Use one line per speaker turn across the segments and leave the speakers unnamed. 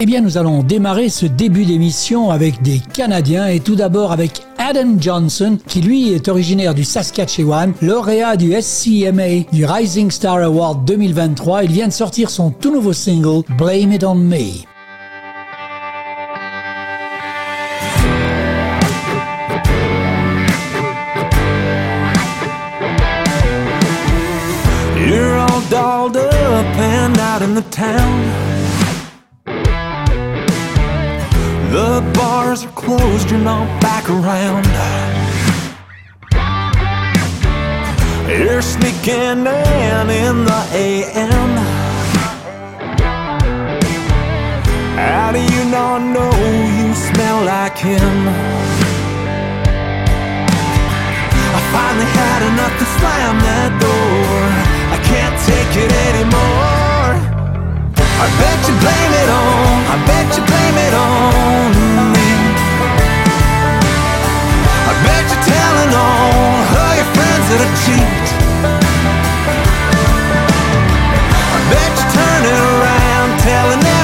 Eh bien, nous allons démarrer ce début d'émission avec des Canadiens et tout d'abord avec Adam Johnson, qui lui est originaire du Saskatchewan, lauréat du SCMA du Rising Star Award 2023. Il vient de sortir son tout nouveau single Blame It On Me.
You're. The bars are closed, you're not back around. You're sneaking in in the AM. How do you not know you smell like him? I finally had enough to slam that door. I can't take it anymore. I bet you blame it on, I bet you blame it on me. I bet you're telling all your friends that I cheat. I bet you're turning around, telling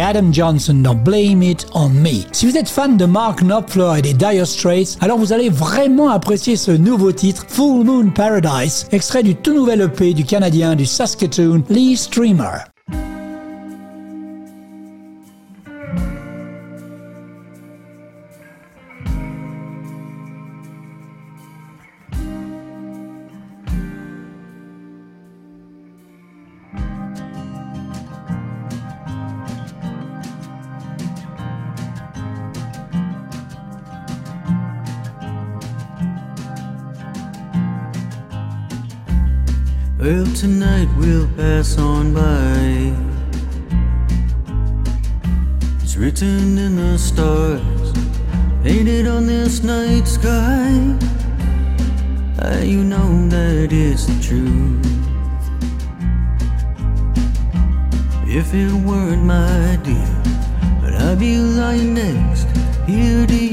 Adam Johnson dans Blame It On Me. Si vous êtes fan de Mark Knopfler et des Dire Straits, alors vous allez vraiment apprécier ce nouveau titre, Full Moon Paradise, extrait du tout nouvel EP du Canadien du Saskatoon, Lee Streamer.
Pass on by. It's written in the stars, painted on this night sky. Uh, you know that it's the truth. If it weren't my dear, but I'd be lying next here to you.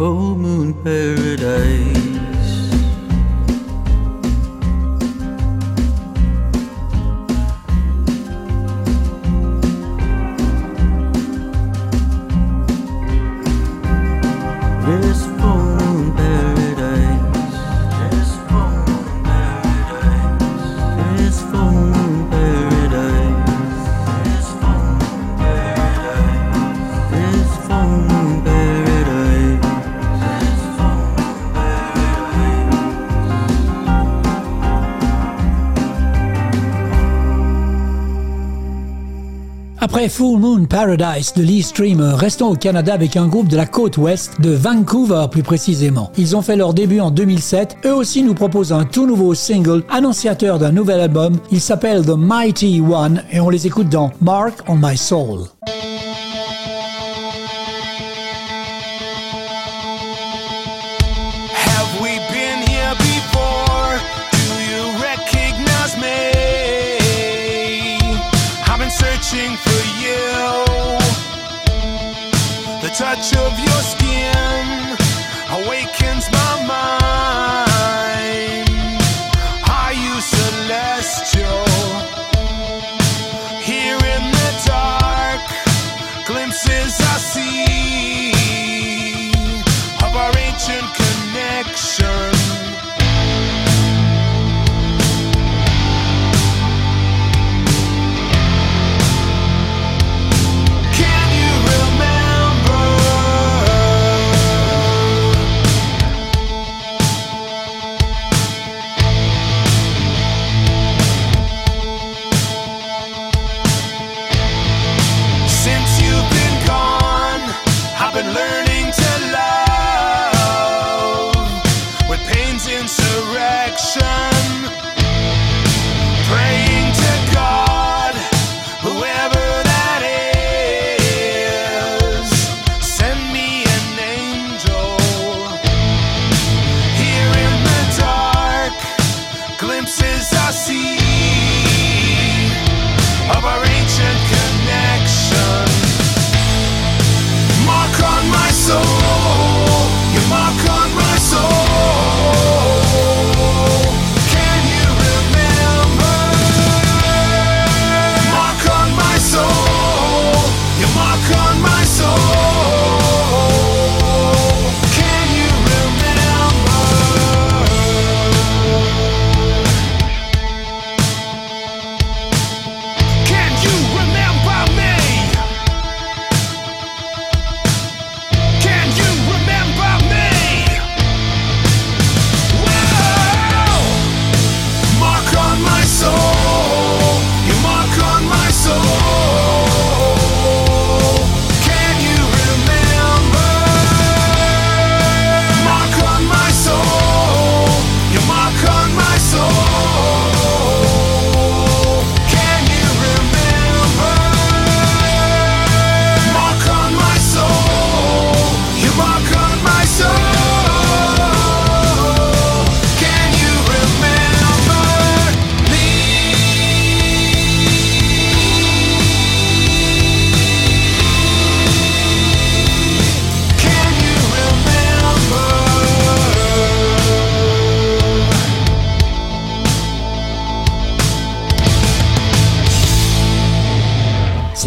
Full moon paradise.
Après Full Moon Paradise de Lee Streamer, restons au Canada avec un groupe de la côte ouest, de Vancouver plus précisément. Ils ont fait leur début en 2007. Eux aussi nous proposent un tout nouveau single, annonciateur d'un nouvel album. Il s'appelle The Mighty One et on les écoute dans Mark on My Soul.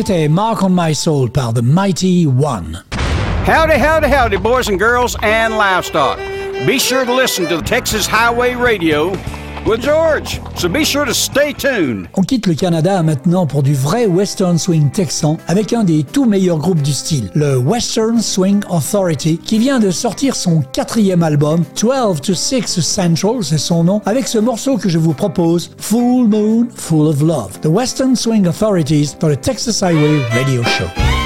C'était Mark on My Soul par The Mighty One.
Howdy, howdy, howdy, boys and girls and livestock. Be sure to listen to Texas Highway Radio George, so be sure to stay tuned.
On quitte le Canada maintenant pour du vrai Western Swing texan avec un des tout meilleurs groupes du style, le Western Swing Authority, qui vient de sortir son quatrième album, 12 to 6 Central, c'est son nom, avec ce morceau que je vous propose, Full Moon, Full of Love. The Western Swing Authorities dans le Texas Highway Radio Show.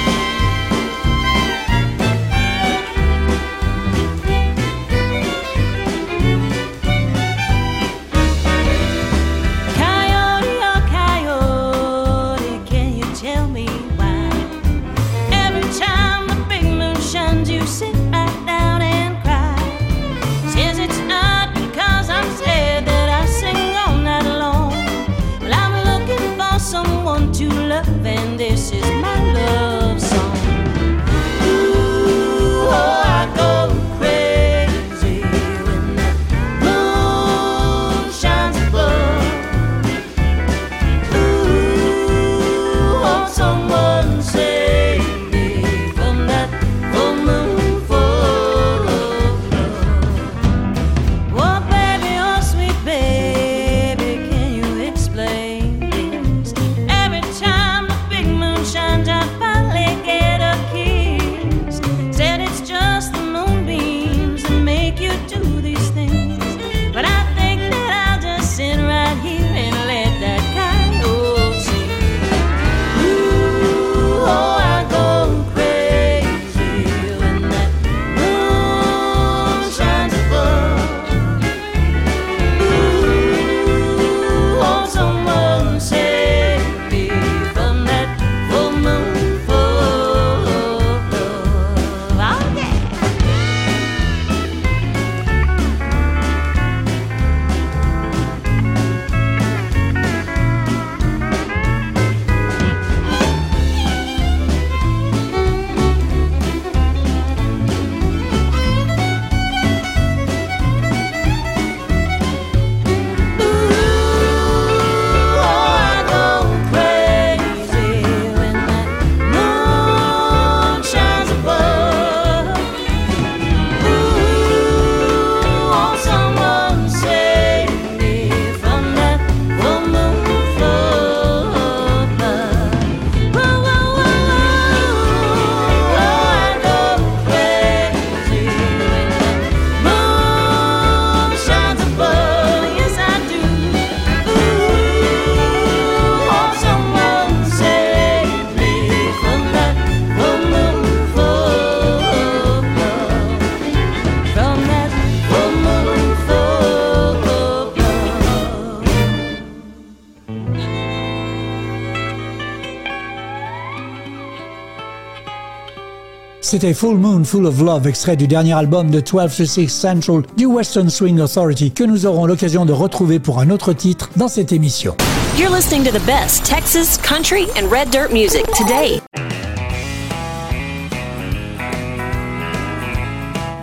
C'était Full Moon Full of Love, extrait du dernier album de 12 to 6 Central du Western Swing Authority, que nous aurons l'occasion de retrouver pour un autre titre dans cette émission.
You're listening to the best Texas, country, and red dirt music today.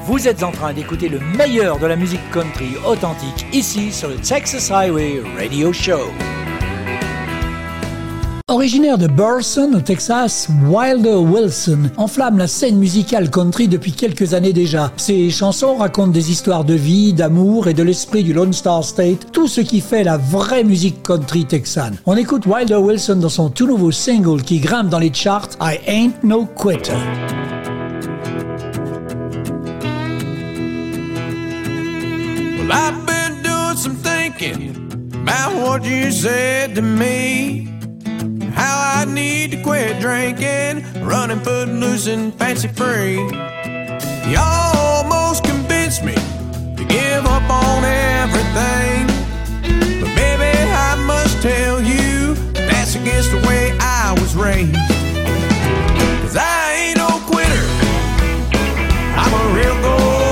Vous êtes en train d'écouter le meilleur de la musique country authentique ici sur le Texas Highway Radio Show. Originaire de Burson, au Texas, Wilder Wilson enflamme la scène musicale country depuis quelques années déjà. Ses chansons racontent des histoires de vie, d'amour et de l'esprit du Lone Star State, tout ce qui fait la vraie musique country texane. On écoute Wilder Wilson dans son tout nouveau single qui grimpe dans les charts I Ain't No Quitter.
How I need to quit drinking, running foot loose and fancy free. You almost convinced me to give up on everything. But baby, I must tell you, that's against the way I was raised. Cause I ain't no quitter, I'm a real go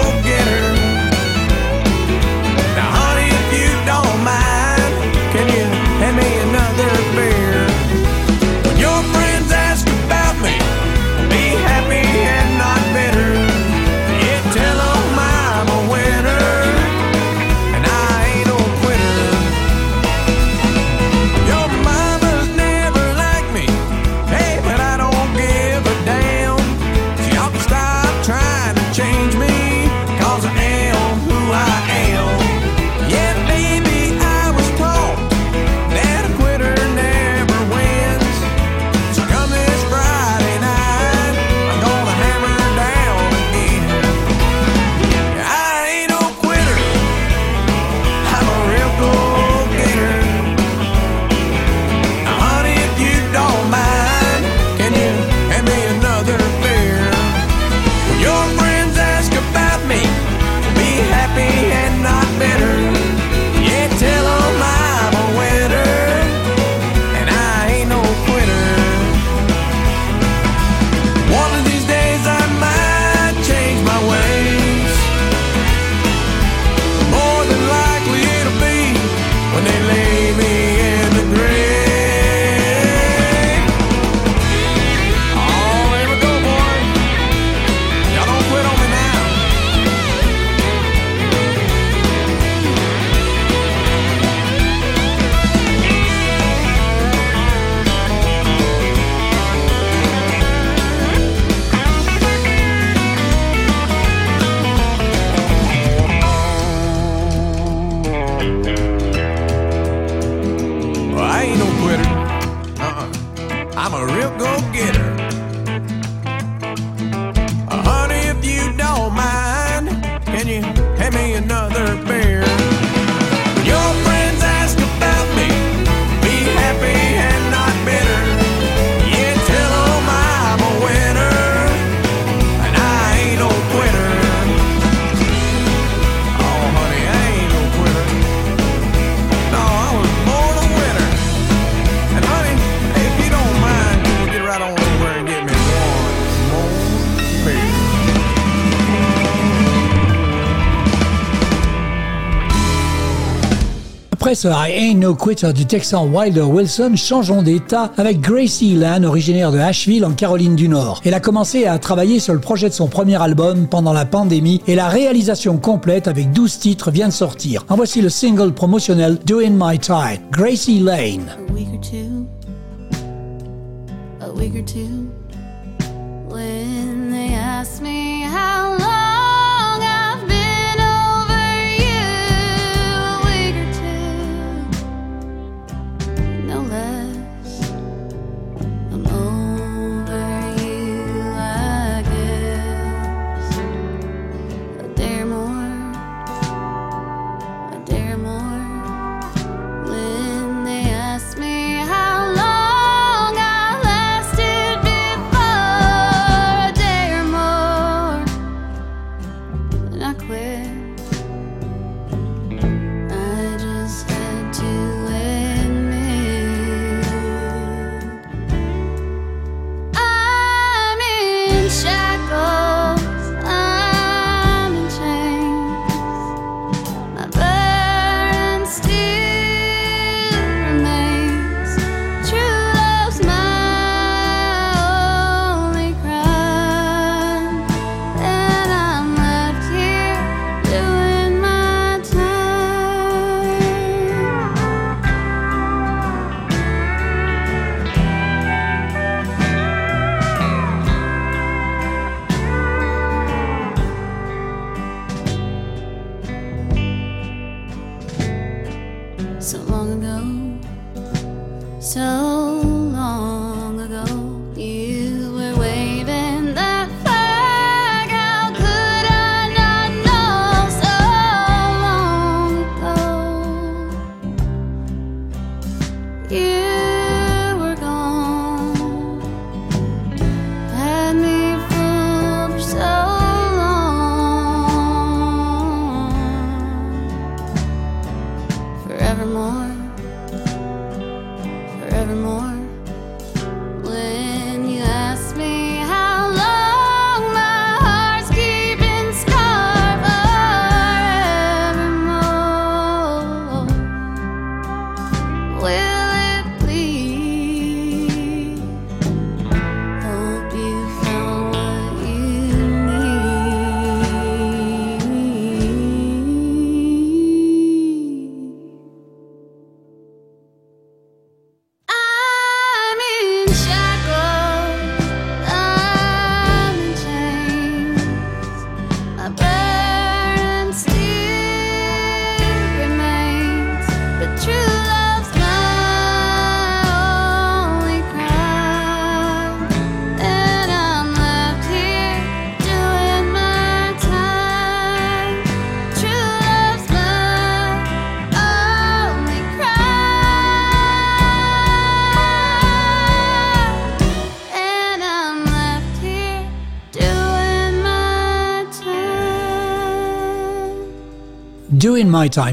I Ain't No Quitter
du Texan Wilder Wilson, changeons d'état avec Gracie Land, originaire de Asheville en Caroline du Nord. Elle a commencé à travailler sur le projet de son premier album pendant la pandémie et la réalisation complète avec 12 titres vient de sortir. En voici le single promotionnel Doing My Time, Gracie Lane.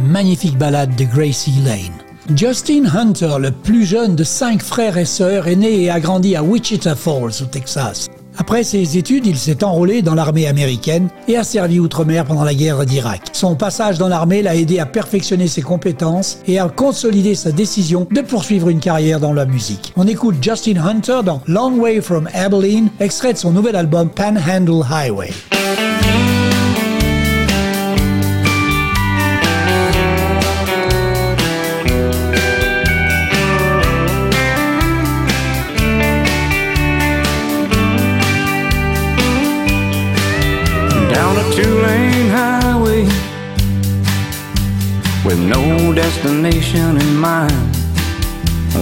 Magnifique ballade de Gracie Lane. Justin Hunter, le plus jeune de cinq frères et sœurs, est né et a grandi à Wichita Falls, au Texas. Après ses études, il s'est enrôlé dans l'armée américaine et a servi outre-mer pendant la guerre d'Irak. Son passage dans l'armée l'a aidé à perfectionner ses compétences et à consolider sa décision de poursuivre une carrière dans la musique. On écoute Justin Hunter dans Long Way from Abilene, extrait de son nouvel album Panhandle Highway.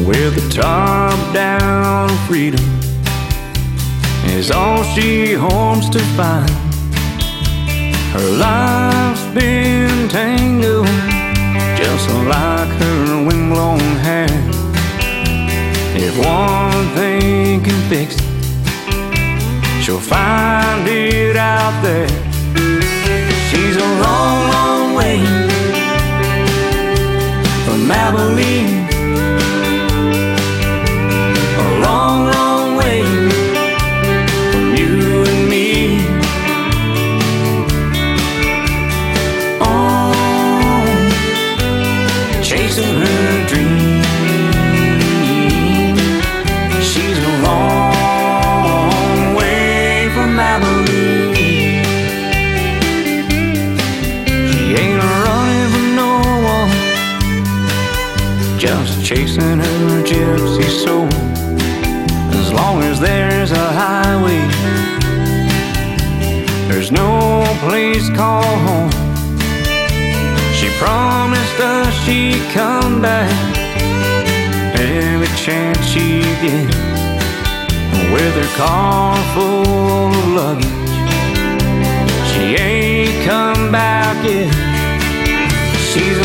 with the top down freedom is all she hopes to find. Her life's been tangled, just like her windblown hair. If one thing can fix it, she'll find it out there. She's a long, long way from Abilene. Long, long way from you and me. On, chasing her dream. She's a long way from Abilene. She ain't running from no one, just chasing her gypsy soul. Long as there's a highway, there's no place called home. She promised us she'd come back every chance she get with her car full of luggage. She ain't come back yet. She's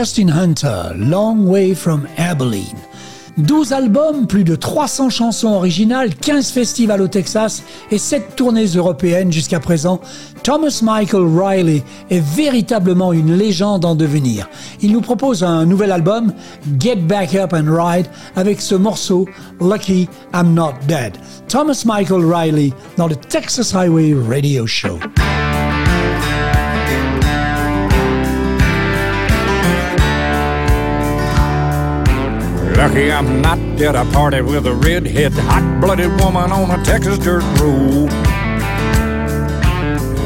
Justin Hunter, Long Way from Abilene. 12 albums, plus de 300 chansons originales, 15 festivals au Texas et 7 tournées européennes jusqu'à présent, Thomas Michael Riley est véritablement une légende en devenir. Il nous propose un nouvel album, Get Back Up and Ride, avec ce morceau Lucky I'm Not Dead. Thomas Michael Riley dans le Texas Highway Radio Show.
Lucky I'm not dead. I party with a redhead, hot-blooded woman on a Texas dirt road.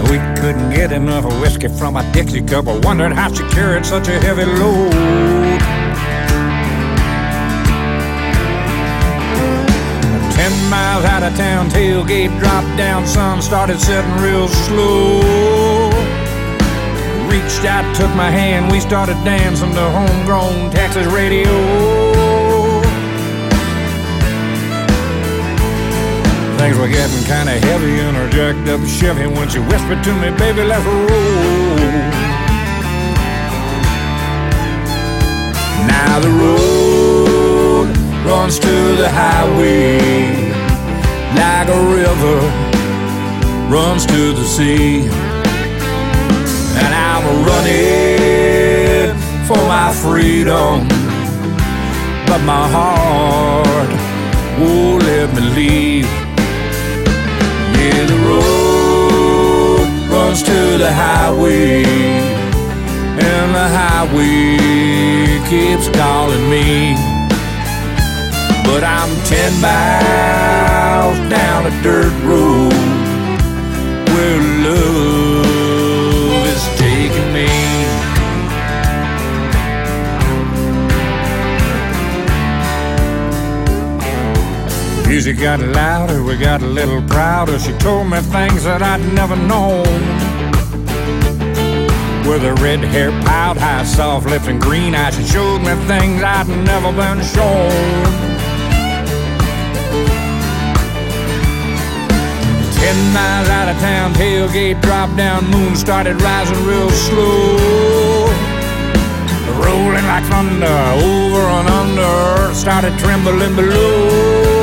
We couldn't get enough whiskey from a Dixie cup. I wondered how she carried such a heavy load. Ten miles out of town, tailgate dropped down, sun started setting real slow. Reached out, took my hand, we started dancing to homegrown Texas radio. Things were getting kinda heavy in her jacked up Chevy when she whispered to me, baby, let's roll. Now the road runs to the highway like a river runs to the sea. And I'm running for my freedom, but my heart won't let me leave. The road runs to the highway, and the highway keeps calling me. But I'm ten miles down a dirt road where love music got louder, we got a little prouder. She told me things that I'd never known. With her red hair piled high, soft lips and green eyes, she showed me things I'd never been shown. Ten miles out of town, tailgate dropped down, moon started rising real slow. Rolling like thunder, over and under, started trembling below.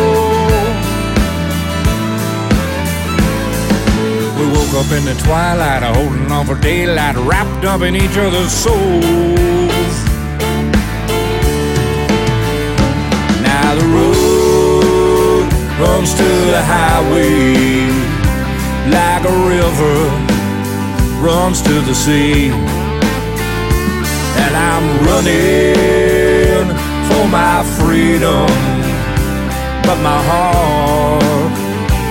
Up in the twilight, holding on for daylight, wrapped up in each other's souls. Now the road runs to the highway like a river runs to the sea. And I'm running for my freedom, but my heart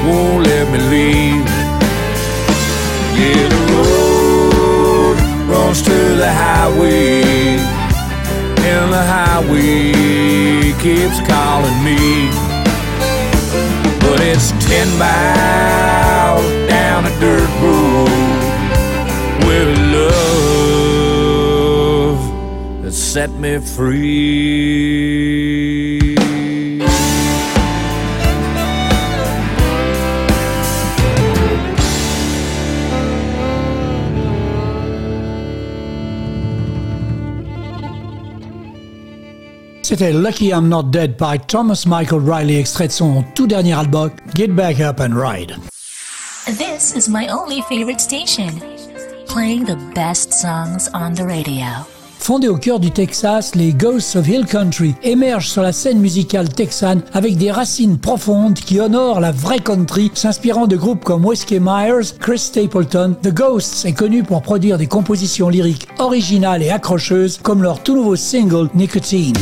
won't let me leave. Yeah, the road runs to the highway, and the highway keeps calling me. But it's ten miles down a dirt road with love that set me free.
C'était Lucky I'm Not Dead by Thomas Michael Riley, extrait de son tout dernier album, Get Back Up and Ride.
This is my only favorite station, playing the best songs on the radio.
Fondés au cœur du Texas, les Ghosts of Hill Country émergent sur la scène musicale texane avec des racines profondes qui honorent la vraie country, s'inspirant de groupes comme Whiskey Myers, Chris Stapleton. The Ghosts est connu pour produire des compositions lyriques originales et accrocheuses comme leur tout nouveau single Nicotine.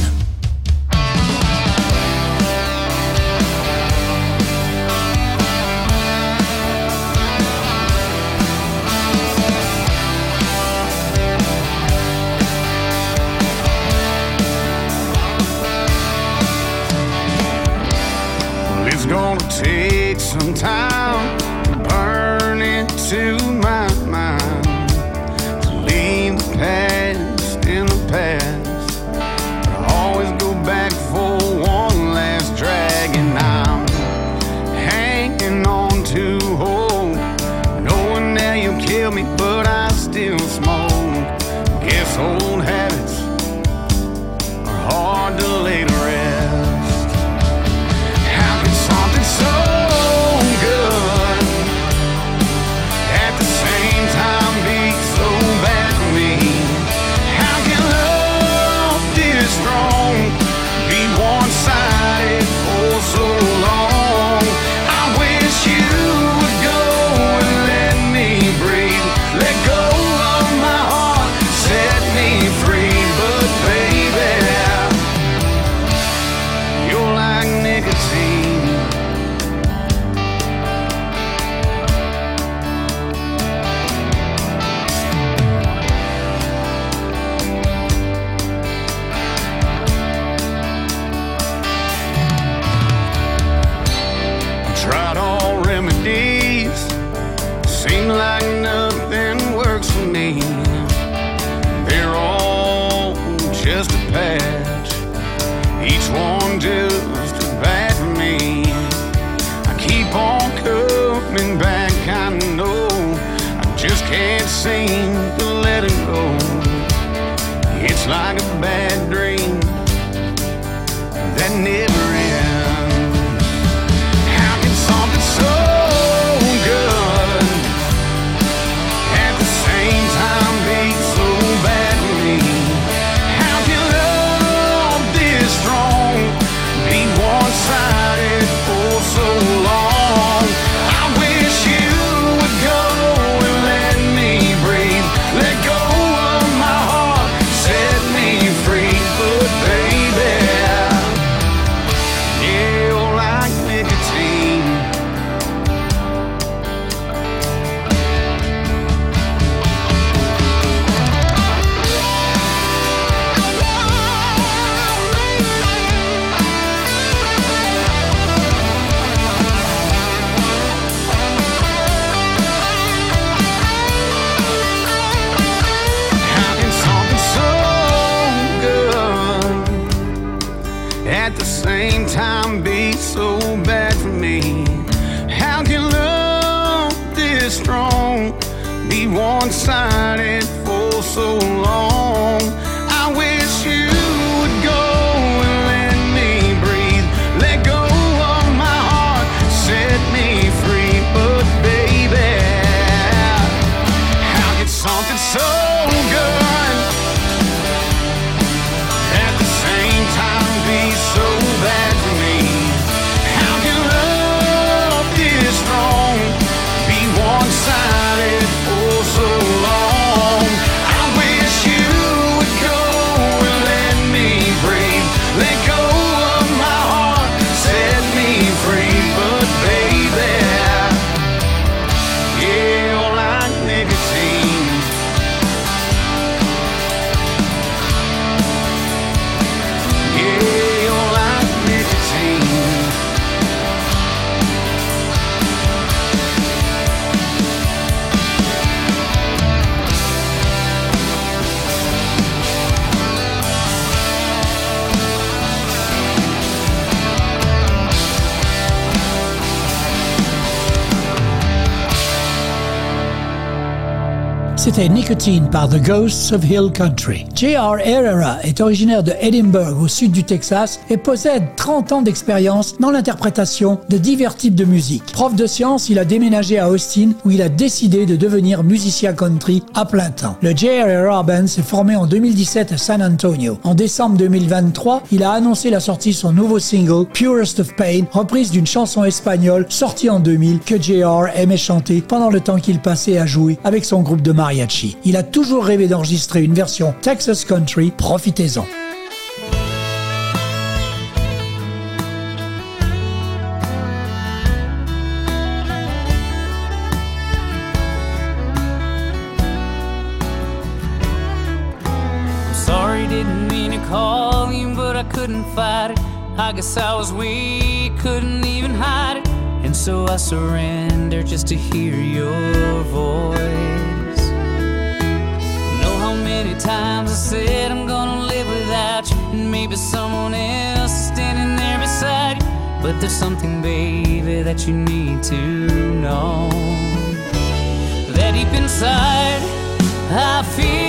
Nicotine
par The Ghosts of Hill Country. J.R. Herrera est originaire de Edinburgh au sud du Texas et possède 30 ans d'expérience dans l'interprétation de divers types de musique. Prof de sciences, il a déménagé à Austin où il a décidé de devenir musicien country à plein temps. Le J.R. Herrera Band s'est formé en 2017 à San Antonio. En décembre 2023, il a annoncé la sortie de son nouveau single Purest of Pain, reprise d'une chanson espagnole sortie en 2000 que J.R. aimait chanter pendant le temps qu'il passait à jouer avec son groupe de mariachi. Il a toujours rêvé d'enregistrer une version Texas Country, profitez-en.
I guess I was weak, couldn't even hide it. And so I surrendered just to hear your voice. Many times I said I'm gonna live without you, and maybe someone else is standing there beside you. But there's something, baby, that you need to know. That deep inside, I feel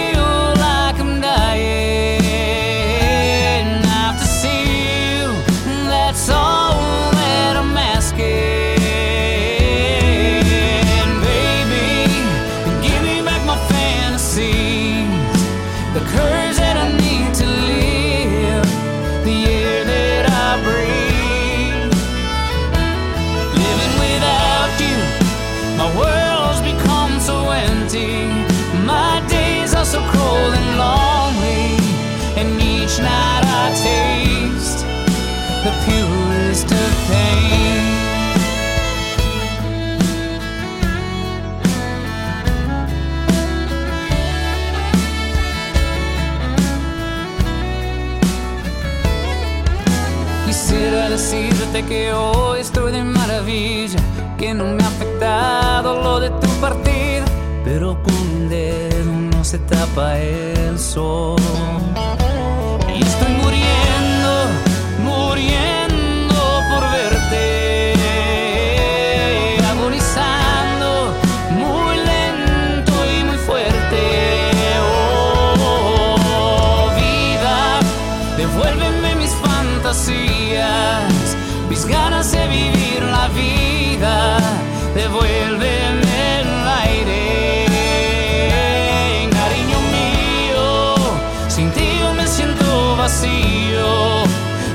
que hoy estoy de maravilla, que no me ha afectado lo de tu partida, pero con un dedo no se tapa el sol.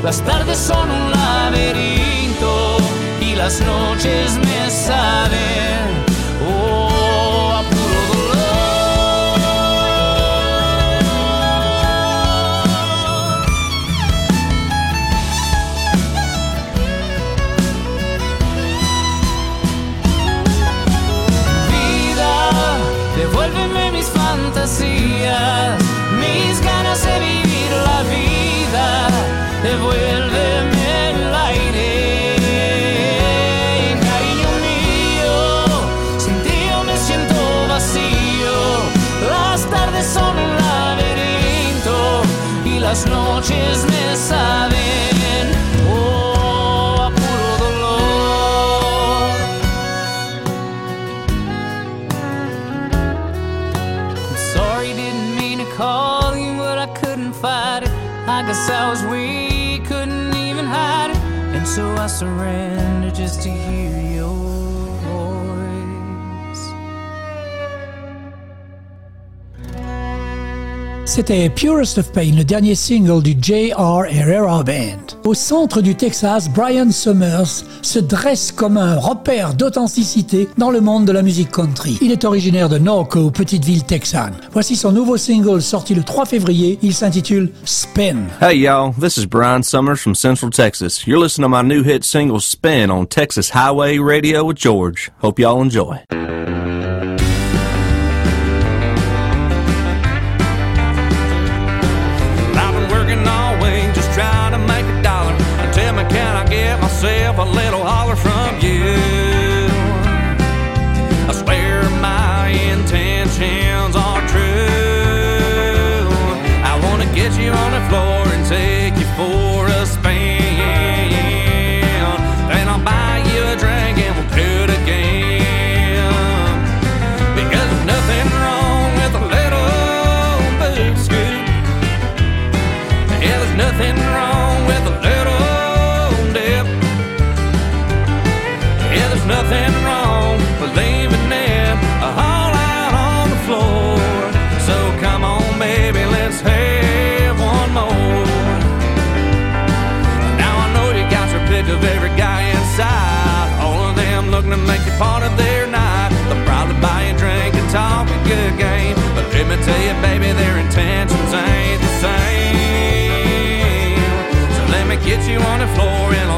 Las tardes son un laberinto y las noches me saben. So I surrender just to hear your voice.
C'était Purest of Pain, le dernier single du J.R. Herrera Band. Au centre du Texas, Brian Summers se dresse comme un repère d'authenticité dans le monde de la musique country. Il est originaire de Norco, petite ville texane. Voici son nouveau single sorti le 3 février. Il s'intitule Spin.
Hey y'all, this is Brian Summers from Central Texas. You're listening to my new hit single Spin on Texas Highway Radio with George. Hope y'all enjoy.
tell you, baby, their intentions ain't the same. So let me get you on the floor and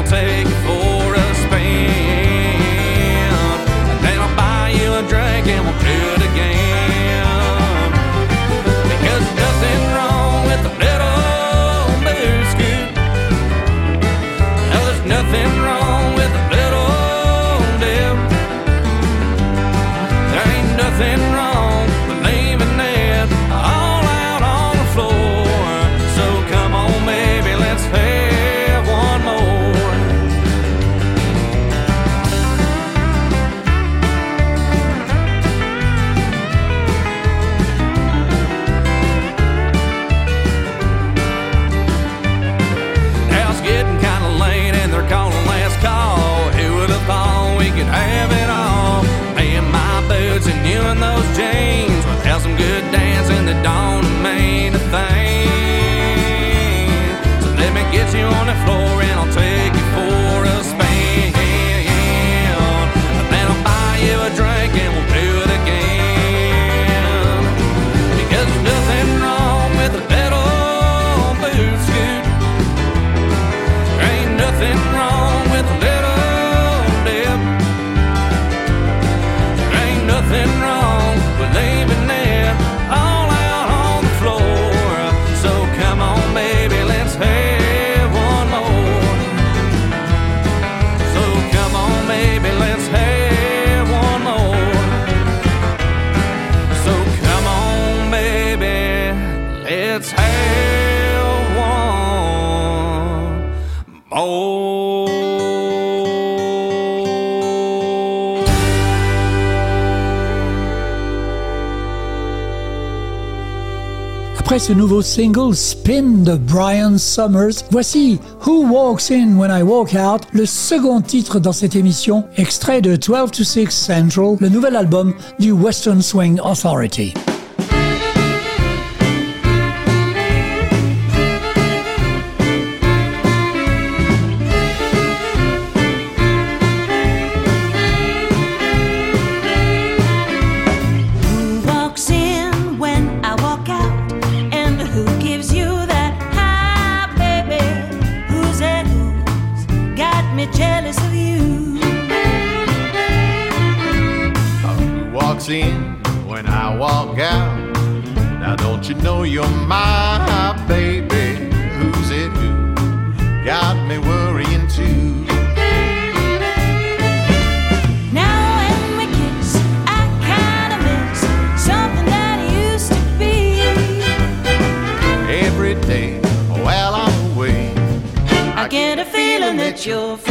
ce nouveau single Spin de Brian Summers. Voici Who Walks In When I Walk Out, le second titre dans cette émission, extrait de 12 to 6 Central, le nouvel album du Western Swing Authority.
your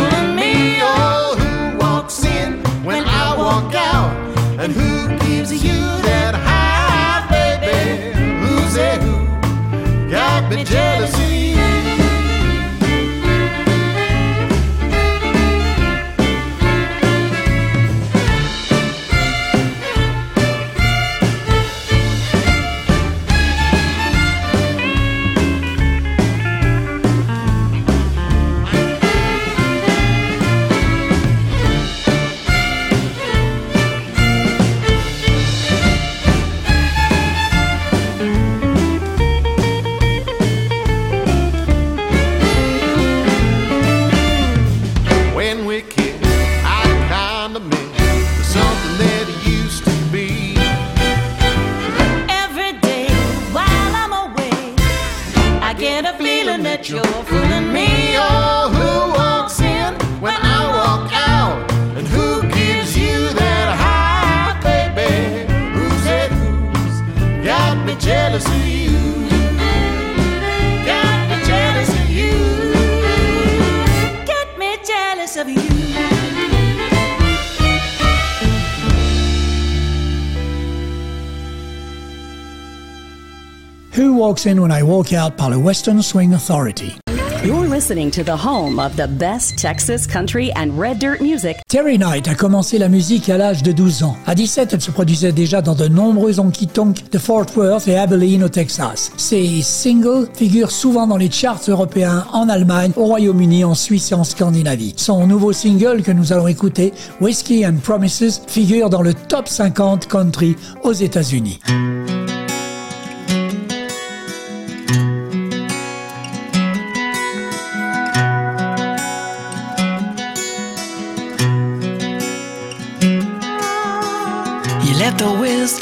When I Walk Out
par le Western Swing Authority.
You're listening to the home of the best Texas country and red dirt music.
Terry Knight a commencé la musique à l'âge de 12 ans. À 17, elle se produisait déjà dans de nombreux honky-tonks de Fort Worth et Abilene au Texas. Ses singles figurent souvent dans les charts européens en Allemagne, au Royaume-Uni, en Suisse et en Scandinavie. Son nouveau single que nous allons écouter, Whiskey and Promises, figure dans le top 50 country aux États-Unis.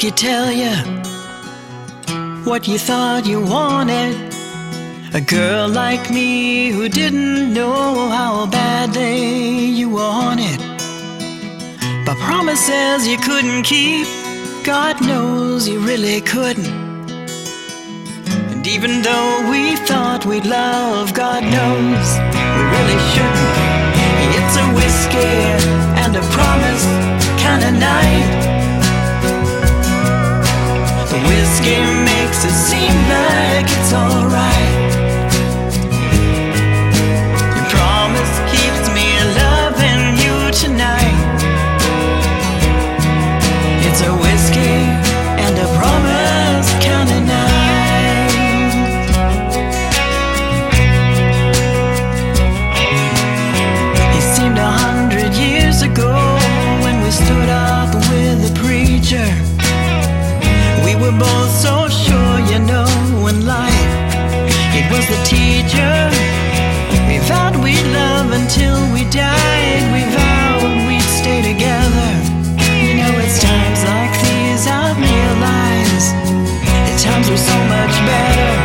Whiskey tell you what you thought you wanted. A girl like me who didn't know how badly you wanted. But promises you couldn't keep, God knows you really couldn't. And even though we thought we'd love, God knows we really shouldn't. It's a whiskey and a promise kind of night. The whiskey makes it seem like it's alright. Your promise keeps me loving you tonight. It's a whiskey and a promise kind of night. It seemed a hundred years ago when we stood up with preacher. We were both so sure, you know, in life it was the teacher. We vowed we'd love until we died. We vowed we'd stay together. You know, it's times like these I've realized the times were so much better.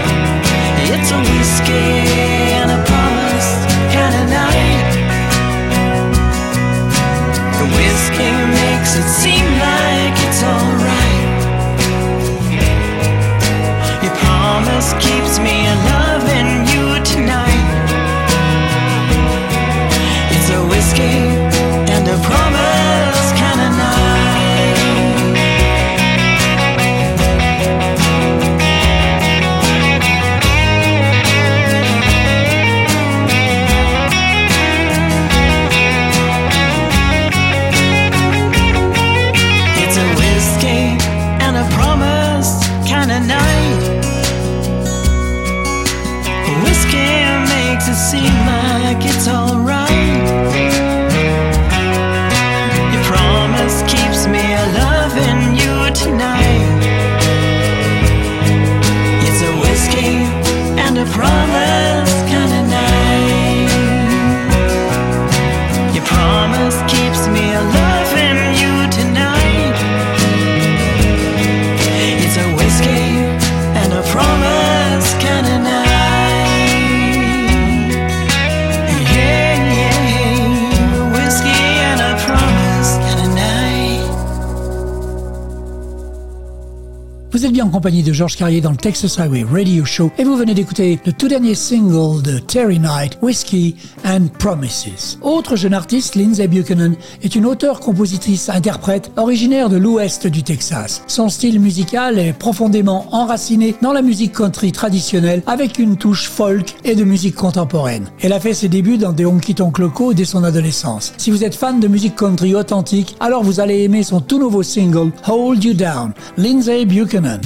Georges Carrier dans le Texas Highway Radio Show et vous venez d'écouter le tout dernier single de Terry Knight, Whiskey and Promises. Autre jeune artiste, Lindsay Buchanan, est une auteure, compositrice, interprète originaire de l'ouest du Texas. Son style musical est profondément enraciné dans la musique country traditionnelle avec une touche folk et de musique contemporaine. Elle a fait ses débuts dans des honky-tonk locaux dès son adolescence. Si vous êtes fan de musique country authentique, alors vous allez aimer son tout nouveau single Hold You Down, Lindsay Buchanan.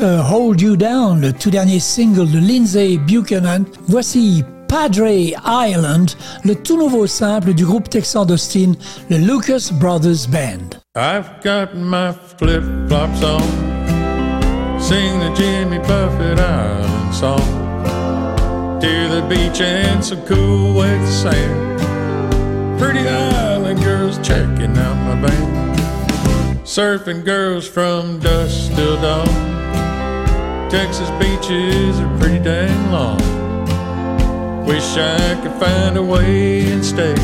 Uh, hold You Down, le tout dernier single de Lyndsey Buchanan, voici Padre Island, le tout nouveau simple du groupe texan d'Austin, le Lucas Brothers Band.
I've got my flip flops on, sing the Jimmy Buffett Island song. To the beach and some cool wet sand. Pretty island girls checking out my band. Surfing girls from dusk till dawn. Texas beaches are pretty dang long. Wish I could find a way and stay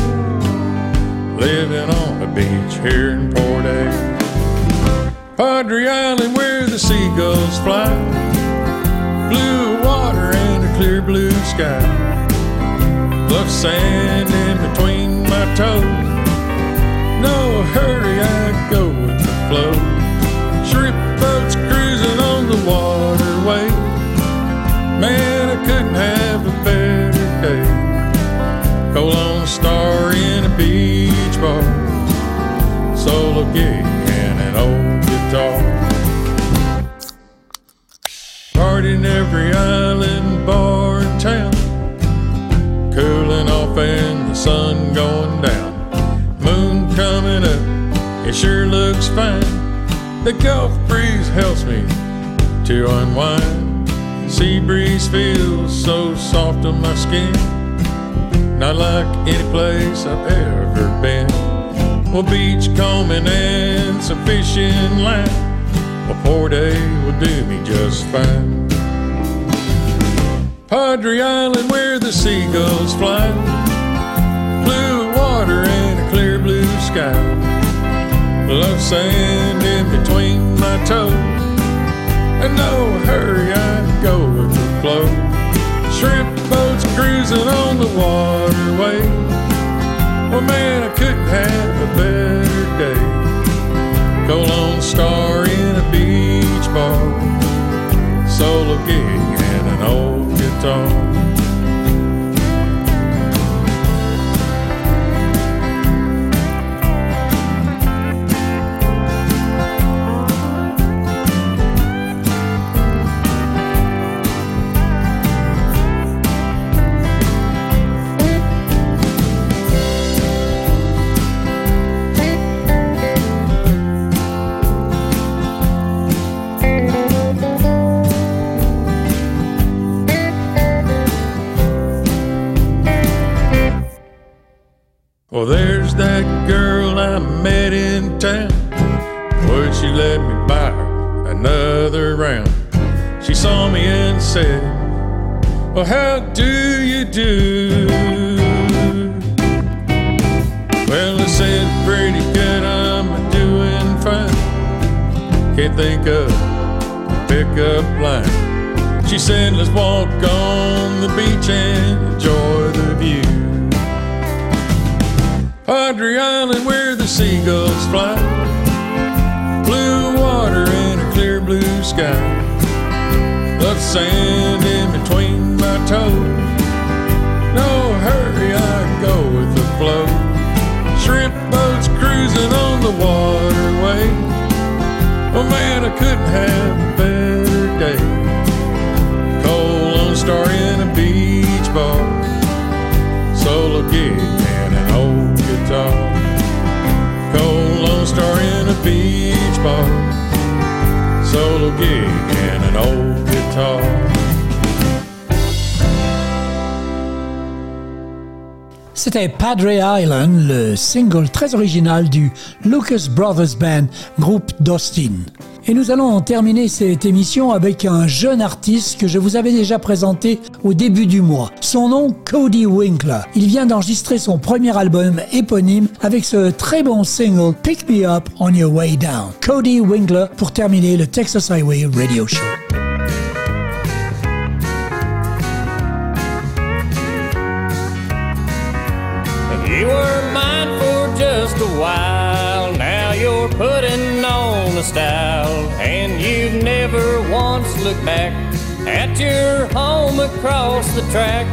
living on the beach here in Port A. Padre Island where the seagulls fly, blue water and a clear blue sky. Love sand in between my toes. No hurry, I go with the flow. Shrimp boats cruising on the Man, I couldn't have a better day. Cold on star in a beach bar. Solo gig and an old guitar. Partying every island bar in town. Cooling off and the sun going down. Moon coming up, it sure looks fine. The Gulf breeze helps me to unwind. Sea breeze feels so soft on my skin. Not like any place I've ever been. Well, beach combing and some fishing line. a Port A will do me just fine. Padre Island where the seagulls fly. Blue water and a clear blue sky. Love sand in between my toes. Solo gig and an old guitar. And.
C'était Padre Island, le single très original du Lucas Brothers Band, groupe d'Austin. Et nous allons terminer cette émission avec un jeune artiste que je vous avais déjà présenté au début du mois. Son nom, Cody Winkler. Il vient d'enregistrer son premier album éponyme avec ce très bon single Pick Me Up on Your Way Down. Cody Winkler pour terminer le Texas Highway Radio Show.
Looked back at your home across the track.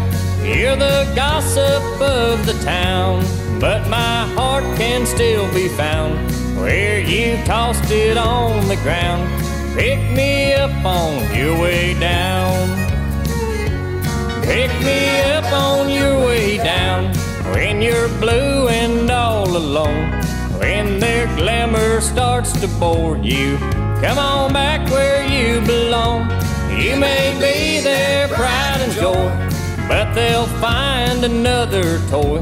You're the gossip of the town, but my heart can still be found where you tossed it on the ground. Pick me up on your way down. Pick me up on your way down when you're blue and all alone. When their glamour starts to bore you, come on back where you belong. You may be their pride and joy, but they'll find another toy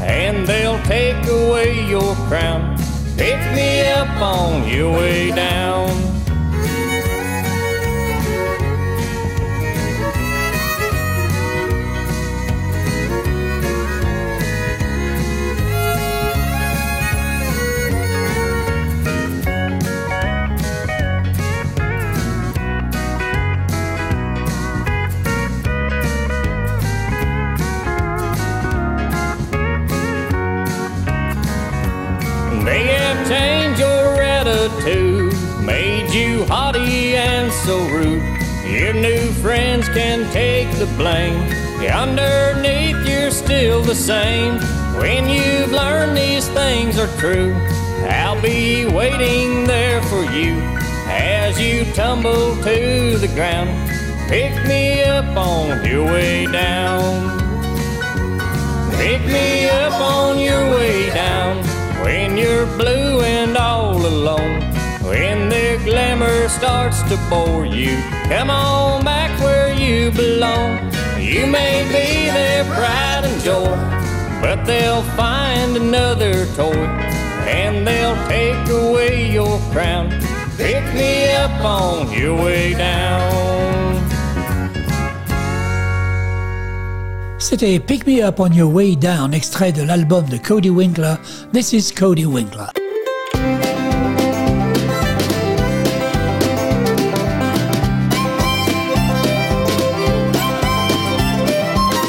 and they'll take away your crown. Pick me up on your way down. Your new friends can take the blame. Underneath, you're still the same. When you've learned these things are true, I'll be waiting there for you as you tumble to the ground. Pick me up on your way down. Pick me up on your way down when you're blue and all alone. When the glamour starts to bore you, come on back where you belong. You may be their pride and joy, but they'll find another toy and they'll take away your crown. Pick me up on your way down.
C'était Pick Me Up on Your Way Down, extrait de l'album de Cody Winkler. This is Cody Winkler.